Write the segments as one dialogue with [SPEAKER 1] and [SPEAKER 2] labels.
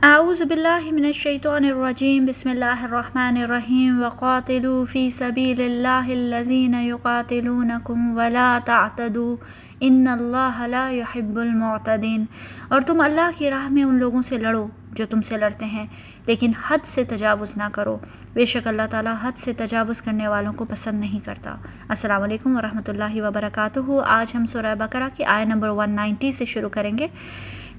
[SPEAKER 1] اعوذ باللہ من الشیطان الرجیم، بسم اللہ الرحمن الرحیم، وقاتلوا فی سبیل اللہ الذین یقاتلونکم ولا تعتدوا، ان اللہ لا يحب المعتدین۔ اور تم اللہ کی راہ میں ان لوگوں سے لڑو جو تم سے لڑتے ہیں، لیکن حد سے تجاوز نہ کرو۔ بے شک اللہ تعالیٰ حد سے تجاوز کرنے والوں کو پسند نہیں کرتا۔ السلام علیکم ورحمۃ اللہ وبرکاتہ۔ آج ہم سورہ بقرہ کی آئے نمبر 190 سے شروع کریں گے۔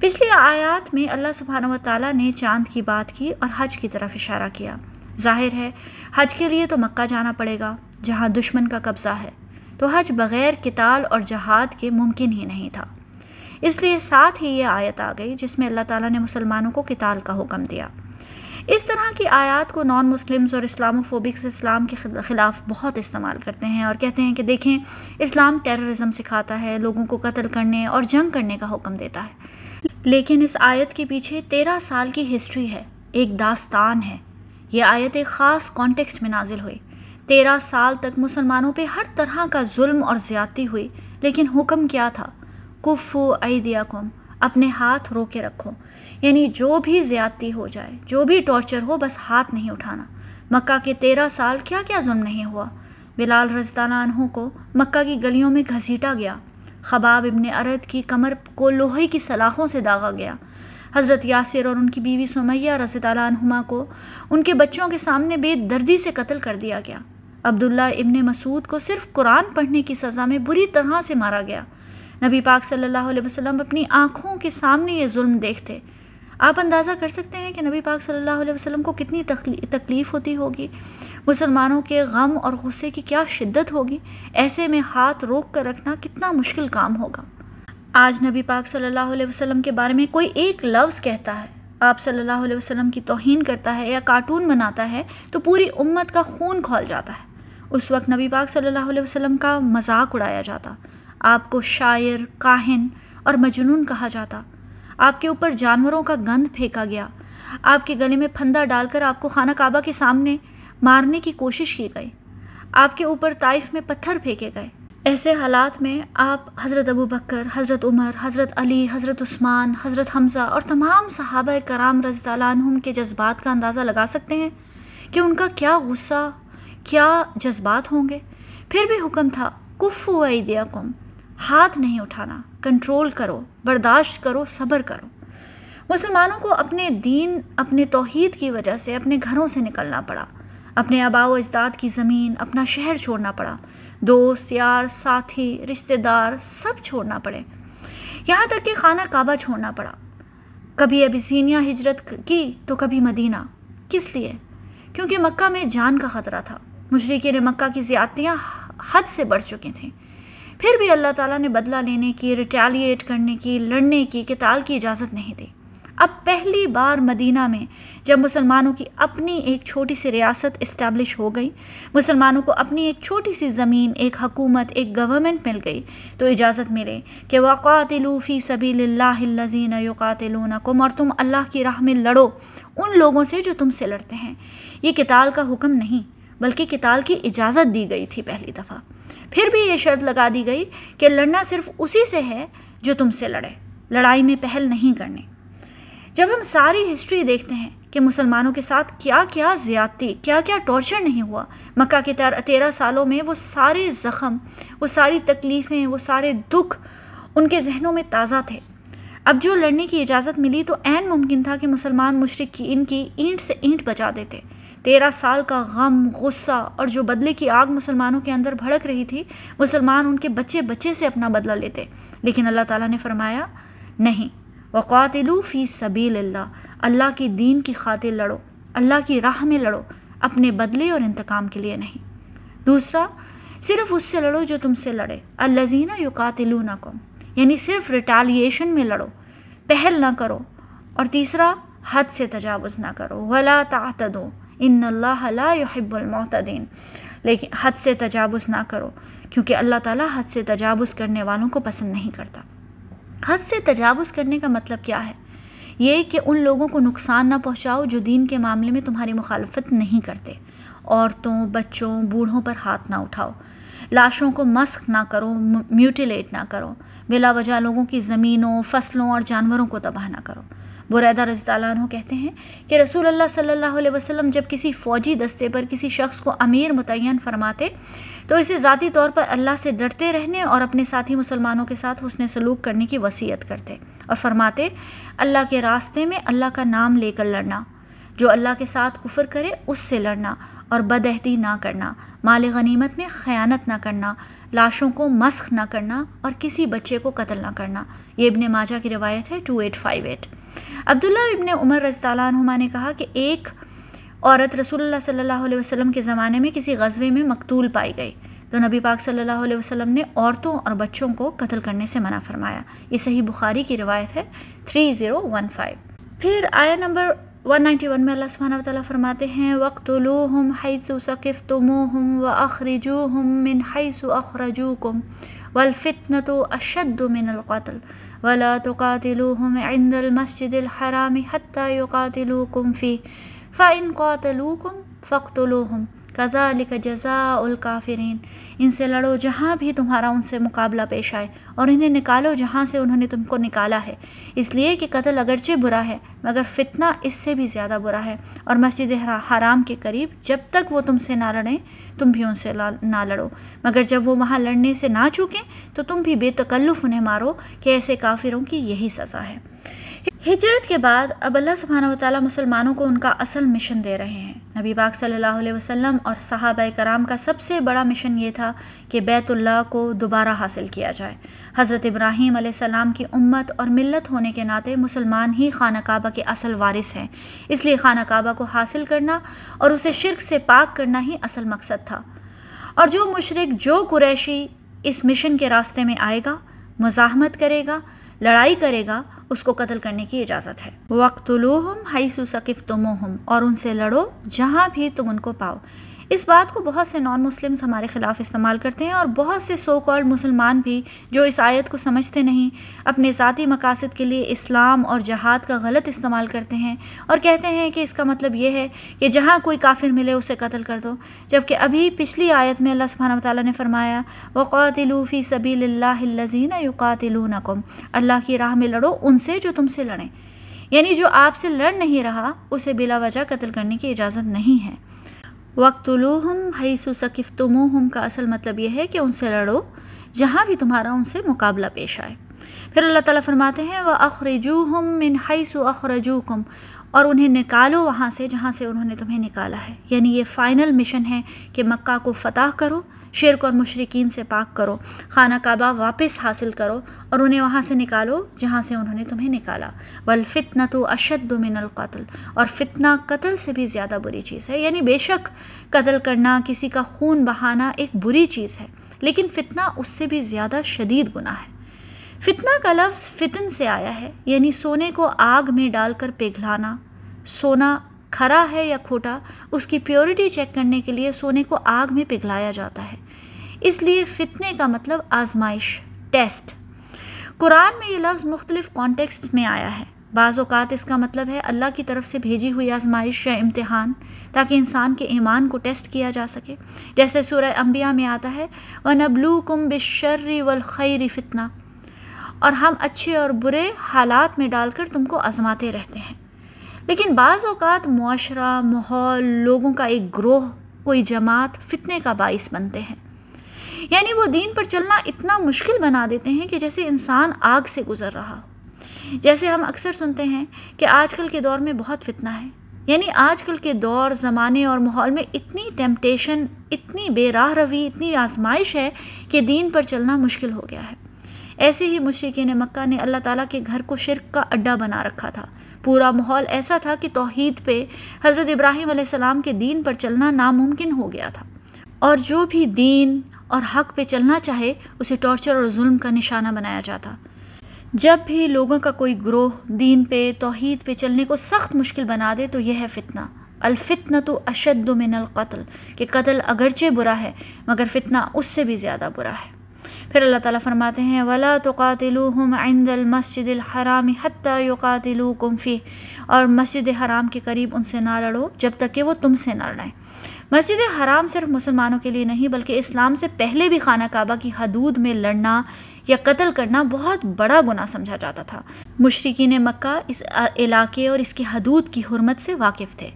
[SPEAKER 1] پچھلی آیات میں اللہ سبحانہ و تعالیٰ نے چاند کی بات کی اور حج کی طرف اشارہ کیا۔ ظاہر ہے، حج کے لیے تو مکہ جانا پڑے گا، جہاں دشمن کا قبضہ ہے۔ تو حج بغیر کتال اور جہاد کے ممکن ہی نہیں تھا۔ اس لیے ساتھ ہی یہ آیت آ گئی، جس میں اللہ تعالیٰ نے مسلمانوں کو کتال کا حکم دیا۔ اس طرح کی آیات کو نان مسلمز اور اسلام و فوبکس اسلام کے خلاف بہت استعمال کرتے ہیں اور کہتے ہیں کہ دیکھیں، اسلام ٹیررزم سکھاتا ہے، لوگوں کو قتل کرنے اور جنگ کرنے کا حکم دیتا ہے۔ لیکن اس آیت کے پیچھے تیرہ سال کی ہسٹری ہے، ایک داستان ہے۔ یہ آیت ایک خاص کانٹیکسٹ میں نازل ہوئی۔ تیرہ سال تک مسلمانوں پہ ہر طرح کا ظلم اور زیادتی ہوئی، لیکن حکم کیا تھا؟ کفو ایدیاکم اپنے ہاتھ رو کے رکھو۔ یعنی جو بھی زیادتی ہو جائے، جو بھی ٹارچر ہو، بس ہاتھ نہیں اٹھانا۔ مکہ کے تیرہ سال کیا کیا ظلم نہیں ہوا؟ بلال رضطانہ عنہ کو مکہ کی گلیوں میں گھسیٹا گیا۔ خباب ابن ارد کی کمر کو لوہے کی سلاخوں سے داغا گیا۔ حضرت یاسر اور ان کی بیوی سمیہ رضی اللہ عنہما کو ان کے بچوں کے سامنے بے دردی سے قتل کر دیا گیا۔ عبداللہ ابن مسعود کو صرف قرآن پڑھنے کی سزا میں بری طرح سے مارا گیا۔ نبی پاک صلی اللہ علیہ وسلم اپنی آنکھوں کے سامنے یہ ظلم دیکھتے۔ آپ اندازہ کر سکتے ہیں کہ نبی پاک صلی اللہ علیہ وسلم کو کتنی تکلیف ہوتی ہوگی؟ مسلمانوں کے غم اور غصے کی کیا شدت ہوگی؟ ایسے میں ہاتھ روک کر رکھنا کتنا مشکل کام ہوگا؟ آج نبی پاک صلی اللہ علیہ وسلم کے بارے میں کوئی ایک لفظ کہتا ہے۔ آپ صلی اللہ علیہ وسلم کی توہین کرتا ہے یا کارٹون بناتا ہے تو پوری امت کا خون کھول جاتا ہے۔ اس وقت نبی پاک صلی اللہ علیہ وسلم کا مذاق اڑایا جاتا۔ آپ کو شاعر، کاہن اور مجنون کہا جاتا۔ آپ کے اوپر جانوروں کا گند پھینکا گیا۔ آپ کے گلے میں پھندا ڈال کر آپ کو خانہ کعبہ کے سامنے مارنے کی کوشش کی گئی۔ آپ کے اوپر طائف میں پتھر پھینکے گئے۔ ایسے حالات میں آپ حضرت ابو بکر، حضرت عمر، حضرت علی، حضرت عثمان، حضرت حمزہ اور تمام صحابہ کرام رضی اللہ عنہم کے جذبات کا اندازہ لگا سکتے ہیں کہ ان کا کیا غصہ، کیا جذبات ہوں گے۔ پھر بھی حکم تھا کف و ہاتھ نہیں اٹھانا، کنٹرول کرو، برداشت کرو، صبر کرو۔ مسلمانوں کو اپنے دین، اپنے توحید کی وجہ سے اپنے گھروں سے نکلنا پڑا۔ اپنے آبا و اجداد کی زمین، اپنا شہر چھوڑنا پڑا۔ دوست، یار، ساتھی، رشتہ دار، سب چھوڑنا پڑے۔ یہاں تک کہ خانہ کعبہ چھوڑنا پڑا۔ کبھی ابھی ہجرت کی تو کبھی مدینہ۔ کس لیے؟ کیونکہ مکہ میں جان کا خطرہ تھا۔ مشرقی نے مکہ کی زیادتیاں حد سے بڑھ چکی تھیں پھر بھی اللہ تعالیٰ نے بدلہ لینے کی ریٹیلیٹ کرنے کی، لڑنے کی کتال کی اجازت نہیں دی۔ اب پہلی بار مدینہ میں جب مسلمانوں کی اپنی ایک چھوٹی سی ریاست اسٹیبلش ہو گئی، مسلمانوں کو اپنی ایک چھوٹی سی زمین، ایک حکومت، ایک گورنمنٹ مل گئی، تو اجازت ملے کہ فی سبیل اللہ الزین یقاتلونکم اور تم اللہ کی راہ میں لڑو ان لوگوں سے جو تم سے لڑتے ہیں۔ یہ کتال کا حکم نہیں، بلکہ کتال کی اجازت دی گئی تھی پہلی دفعہ۔ پھر بھی یہ شرط لگا دی گئی کہ لڑنا صرف اسی سے ہے جو تم سے لڑے۔ لڑائی میں پہل نہیں کرنے۔ جب ہم ساری ہسٹری دیکھتے ہیں کہ مسلمانوں کے ساتھ کیا کیا زیادتی، کیا کیا ٹارچر نہیں ہوا، مکہ کے تیرہ سالوں میں وہ سارے زخم، وہ ساری تکلیفیں، وہ سارے دکھ ان کے ذہنوں میں تازہ تھے۔ اب جو لڑنے کی اجازت ملی تو عین ممکن تھا کہ مسلمان مشرق کی ان کی اینٹ سے اینٹ بچا دیتے۔ تیرہ سال کا غم، غصہ اور جو بدلے کی آگ مسلمانوں کے اندر بھڑک رہی تھی، مسلمان ان کے بچے بچے سے اپنا بدلہ لیتے۔ لیکن اللہ تعالیٰ نے فرمایا، نہیں وقاتلو فی سبیل اللہ اللہ کی دین کی خاطر لڑو، اللہ کی راہ میں لڑو، اپنے بدلے اور انتقام کے لیے نہیں۔ دوسرا، صرف اس سے لڑو جو تم سے لڑے اللہ زینہ یو نہ کم یعنی صرف ریٹالیشن میں لڑو، پہل نہ کرو، اور تیسرا، حد سے تجاوز نہ کرو۔ ولا تعتدو ان اللہ لا يحب المعتدین لیکن حد سے تجاوز نہ کرو، کیونکہ اللہ تعالیٰ حد سے تجاوز کرنے والوں کو پسند نہیں کرتا۔ حد سے تجاوز کرنے کا مطلب کیا ہے؟ یہ کہ ان لوگوں کو نقصان نہ پہنچاؤ جو دین کے معاملے میں تمہاری مخالفت نہیں کرتے۔ عورتوں، بچوں، بوڑھوں پر ہاتھ نہ اٹھاؤ۔ لاشوں کو مسخ نہ کرو میوٹیلیٹ نہ کرو۔ بلا وجہ لوگوں کی زمینوں، فصلوں اور جانوروں کو تباہ نہ کرو۔ بریدہ رضی اللہ عنہ کہتے ہیں کہ رسول اللہ صلی اللہ علیہ وسلم جب کسی فوجی دستے پر کسی شخص کو امیر متعین فرماتے، تو اسے ذاتی طور پر اللہ سے ڈرتے رہنے اور اپنے ساتھی مسلمانوں کے ساتھ حسن سلوک کرنے کی وصیت کرتے اور فرماتے، اللہ کے راستے میں اللہ کا نام لے کر لڑنا۔ جو اللہ کے ساتھ کفر کرے، اس سے لڑنا۔ اور بدعہدی نہ کرنا، مال غنیمت میں خیانت نہ کرنا، لاشوں کو مسخ نہ کرنا اور کسی بچے کو قتل نہ کرنا۔ یہ ابن ماجہ کی روایت ہے two eight five eight. Abdullah ibn Umar رضی اللہ عنہما نے کہا کہ ایک عورت رسول اللہ صلی اللہ علیہ وسلم کے زمانے میں کسی غزوے میں مقتول پائی گئی۔ تو نبی پاک صلی اللہ علیہ وسلم نے عورتوں اور بچوں کو قتل کرنے سے منع فرمایا۔ یہ صحیح بخاری کی روایت ہے تھری زیرو ون فائیو۔ پھر آیا نمبر ون نائنٹی ون میں اللہ سبحانہ و تعالیٰ فرماتے ہیں وقت الوحم حیث ثقف تم و اخرجو ہم من حیث اخرجو کم والفتنة أشد من القتل ولا تقاتلوهم عند المسجد الحرام حتى يقاتلوكم فيه فإن قاتلوكم فاقتلوهم کذالک جزاء الکافرین۔ ان سے لڑو جہاں بھی تمہارا ان سے مقابلہ پیش آئے اور انہیں نکالو جہاں سے انہوں نے تم کو نکالا ہے۔ اس لیے کہ قتل اگرچہ برا ہے، مگر فتنہ اس سے بھی زیادہ برا ہے۔ اور مسجد حرام کے قریب جب تک وہ تم سے نہ لڑیں، تم بھی ان سے نہ لڑو۔ مگر جب وہ وہاں لڑنے سے نہ چوکیں، تو تم بھی بے تکلف انہیں مارو کہ ایسے کافروں کی یہی سزا ہے۔ ہجرت کے بعد اب اللہ سبحانہ و تعالیٰ مسلمانوں کو ان کا اصل مشن دے رہے ہیں۔ نبی پاک صلی اللہ علیہ وسلم اور صحابہ کرام کا سب سے بڑا مشن یہ تھا کہ بیت اللہ کو دوبارہ حاصل کیا جائے۔ حضرت ابراہیم علیہ السلام کی امت اور ملت ہونے کے ناطے مسلمان ہی خانہ کعبہ کے اصل وارث ہیں۔ اس لیے خانہ کعبہ کو حاصل کرنا اور اسے شرک سے پاک کرنا ہی اصل مقصد تھا۔ اور جو مشرق جو قریشی اس مشن کے راستے میں آئے گا، مزاحمت کرے گا لڑائی کرے گا، اس کو قتل کرنے کی اجازت ہے۔ وقت لوہم حیث اور ان سے لڑو جہاں بھی تم ان کو پاؤ۔ اس بات کو بہت سے نان مسلمس ہمارے خلاف استعمال کرتے ہیں اور بہت سے سو کالڈ مسلمان بھی جو اس آیت کو سمجھتے نہیں، اپنے ذاتی مقاصد کے لیے اسلام اور جہاد کا غلط استعمال کرتے ہیں اور کہتے ہیں کہ اس کا مطلب یہ ہے کہ جہاں کوئی کافر ملے اسے قتل کر دو۔ جبکہ ابھی پچھلی آیت میں اللہ سبحانہ تعالیٰ نے فرمایا وقاتلوفی صبی اللہ الزین یقاتل اللہ کی راہ میں لڑو ان سے جو تم سے لڑیں۔ یعنی جو آپ سے لڑ نہیں رہا، اسے بلا وجہ قتل کرنے کی اجازت نہیں ہے۔ وقت الوحم حیث ثقف کا اصل مطلب یہ ہے کہ ان سے لڑو جہاں بھی تمہارا ان سے مقابلہ پیش آئے۔ پھر اللہ تعالیٰ فرماتے ہیں وہ اخرجو ہم من حیث و اخرجو کم اور انہیں نکالو وہاں سے جہاں سے انہوں نے تمہیں نکالا ہے۔ یعنی یہ فائنل مشن ہے کہ مکہ کو فتح کرو، شرک اور مشرقین سے پاک کرو، خانہ کعبہ واپس حاصل کرو اور انہیں وہاں سے نکالو جہاں سے انہوں نے تمہیں نکالا۔ والفتنہ تو اشد من القتل۔ اور فتنہ قتل سے بھی زیادہ بری چیز ہے۔ یعنی بے شک قتل کرنا، کسی کا خون بہانا ایک بری چیز ہے، لیکن فتنہ اس سے بھی زیادہ شدید گناہ ہے۔ فتنہ کا لفظ فتن سے آیا ہے یعنی سونے کو آگ میں ڈال کر پگھلانا۔ سونا کھرا ہے یا کھوٹا، اس کی پیورٹی چیک کرنے کے لیے سونے کو آگ میں پگھلایا جاتا ہے۔ اس لیے فتنے کا مطلب آزمائش، ٹیسٹ۔ قرآن میں یہ لفظ مختلف کانٹیکسٹ میں آیا ہے۔ بعض اوقات اس کا مطلب ہے اللہ کی طرف سے بھیجی ہوئی آزمائش یا امتحان، تاکہ انسان کے ایمان کو ٹیسٹ کیا جا سکے۔ جیسے سورہ انبیاء میں آتا ہے و نبلو کم بشری والخیر فتنہ اور ہم اچھے اور برے حالات میں ڈال کر تم کو آزماتے رہتے ہیں۔ لیکن بعض اوقات معاشرہ، ماحول، لوگوں کا ایک گروہ، کوئی جماعت فتنے کا باعث بنتے ہیں۔ یعنی وہ دین پر چلنا اتنا مشکل بنا دیتے ہیں کہ جیسے انسان آگ سے گزر رہا۔ ہو جیسے ہم اکثر سنتے ہیں کہ آج کل کے دور میں بہت فتنہ ہے۔ یعنی آج کل کے دور، زمانے اور ماحول میں اتنی ٹیمپٹیشن، اتنی بے راہ روی، اتنی آزمائش ہے کہ دین پر چلنا مشکل ہو گیا ہے۔ ایسے ہی مشرقین مکہ نے اللہ تعالیٰ کے گھر کو شرک کا اڈا بنا رکھا تھا۔ پورا ماحول ایسا تھا کہ توحید پہ حضرت ابراہیم علیہ السلام کے دین پر چلنا ناممکن ہو گیا تھا۔ اور جو بھی دین اور حق پہ چلنا چاہے، اسے ٹارچر اور ظلم کا نشانہ بنایا جاتا۔ جب بھی لوگوں کا کوئی گروہ دین پہ، توحید پہ چلنے کو سخت مشکل بنا دے، تو یہ ہے فتنہ۔ الفتنہ تو اشد من القتل، کہ قتل اگرچہ برا ہے، مگر فتنہ اس سے بھی زیادہ برا ہے۔ پھر اللہ تعالیٰ فرماتے ہیں، ولا تو قاتل عند المسجد الحرام حتیٰ یقاتلوکم کمفی اور مسجد حرام کے قریب ان سے نہ لڑو جب تک کہ وہ تم سے نہ لڑیں۔ مسجد حرام صرف مسلمانوں کے لیے نہیں، بلکہ اسلام سے پہلے بھی خانہ کعبہ کی حدود میں لڑنا یا قتل کرنا بہت بڑا گناہ سمجھا جاتا تھا۔ مشرقین مکہ اس علاقے اور اس کی حدود کی حرمت سے واقف تھے۔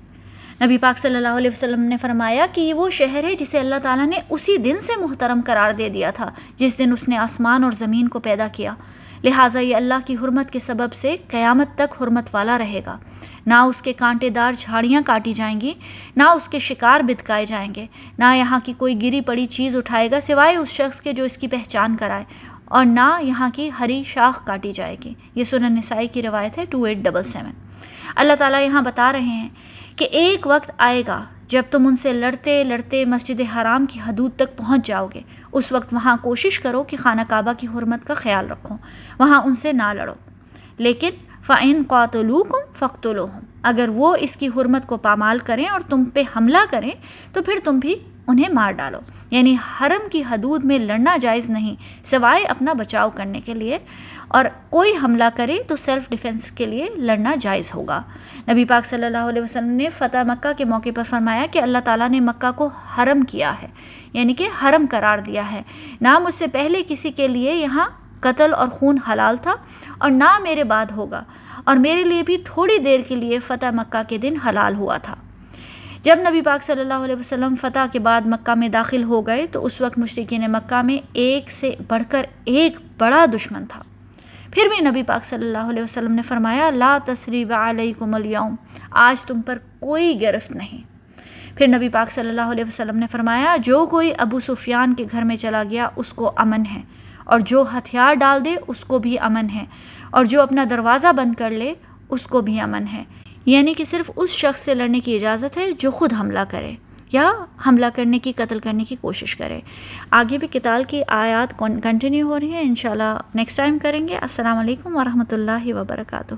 [SPEAKER 1] نبی پاک صلی اللہ علیہ وسلم نے فرمایا کہ یہ وہ شہر ہے جسے اللہ تعالیٰ نے اسی دن سے محترم قرار دے دیا تھا، جس دن اس نے آسمان اور زمین کو پیدا کیا۔ لہٰذا یہ اللہ کی حرمت کے سبب سے قیامت تک حرمت والا رہے گا۔ نہ اس کے کانٹے دار جھاڑیاں کاٹی جائیں گی، نہ اس کے شکار بتکائے جائیں گے۔ نہ یہاں کی کوئی گری پڑی چیز اٹھائے گا سوائے اس شخص کے جو اس کی پہچان کرائے، اور نہ یہاں کی ہری شاخ کاٹی جائے گی۔ یہ سنن نسائی کی روایت ہے two eight double seven Allah تعالیٰ یہاں بتا رہے ہیں کہ ایک وقت آئے گا جب تم ان سے لڑتے لڑتے مسجد حرام کی حدود تک پہنچ جاؤ گے۔ اس وقت وہاں کوشش کرو کہ خانہ کعبہ کی حرمت کا خیال رکھو۔ وہاں ان سے نہ لڑو۔ لیکن فعین قاتلو کم فخت اگر وہ اس کی حرمت کو پامال کریں اور تم پہ حملہ کریں تو پھر تم بھی انہیں مار ڈالو۔ یعنی حرم کی حدود میں لڑنا جائز نہیں، سوائے اپنا بچاؤ کرنے کے لیے۔ اور کوئی حملہ کرے تو سیلف ڈیفنس کے لیے لڑنا جائز ہوگا۔ نبی پاک صلی اللہ علیہ وسلم نے فتح مکہ کے موقع پر فرمایا کہ اللہ تعالیٰ نے مکہ کو حرم کیا ہے یعنی کہ حرم قرار دیا ہے۔ نہ مجھ سے پہلے کسی کے لیے یہاں قتل اور خون حلال تھا اور نہ میرے بعد ہوگا۔ اور میرے لیے بھی تھوڑی دیر کے لیے فتح مکہ کے دن حلال ہوا تھا۔ جب نبی پاک صلی اللہ علیہ وسلم فتح کے بعد مکہ میں داخل ہو گئے تو اس وقت مشرقین مکہ میں ایک سے بڑھ کر ایک بڑا دشمن تھا۔ پھر بھی نبی پاک صلی اللہ علیہ وسلم نے فرمایا، لا تصریب علیکم اليوم آج تم پر کوئی گرفت نہیں۔ پھر نبی پاک صلی اللہ علیہ وسلم نے فرمایا، جو کوئی ابو سفیان کے گھر میں چلا گیا، اس کو امن ہے۔ اور جو ہتھیار ڈال دے، اس کو بھی امن ہے۔ اور جو اپنا دروازہ بند کر لے، اس کو بھی امن ہے۔ یعنی کہ صرف اس شخص سے لڑنے کی اجازت ہے جو خود حملہ کرے یا حملہ کرنے کی، قتل کرنے کی کوشش کرے۔ آگے بھی کتال کی آیات کنٹینیو ہو رہی ہیں۔ انشاءاللہ نیکسٹ ٹائم کریں گے۔ السلام علیکم ورحمۃ اللہ وبرکاتہ۔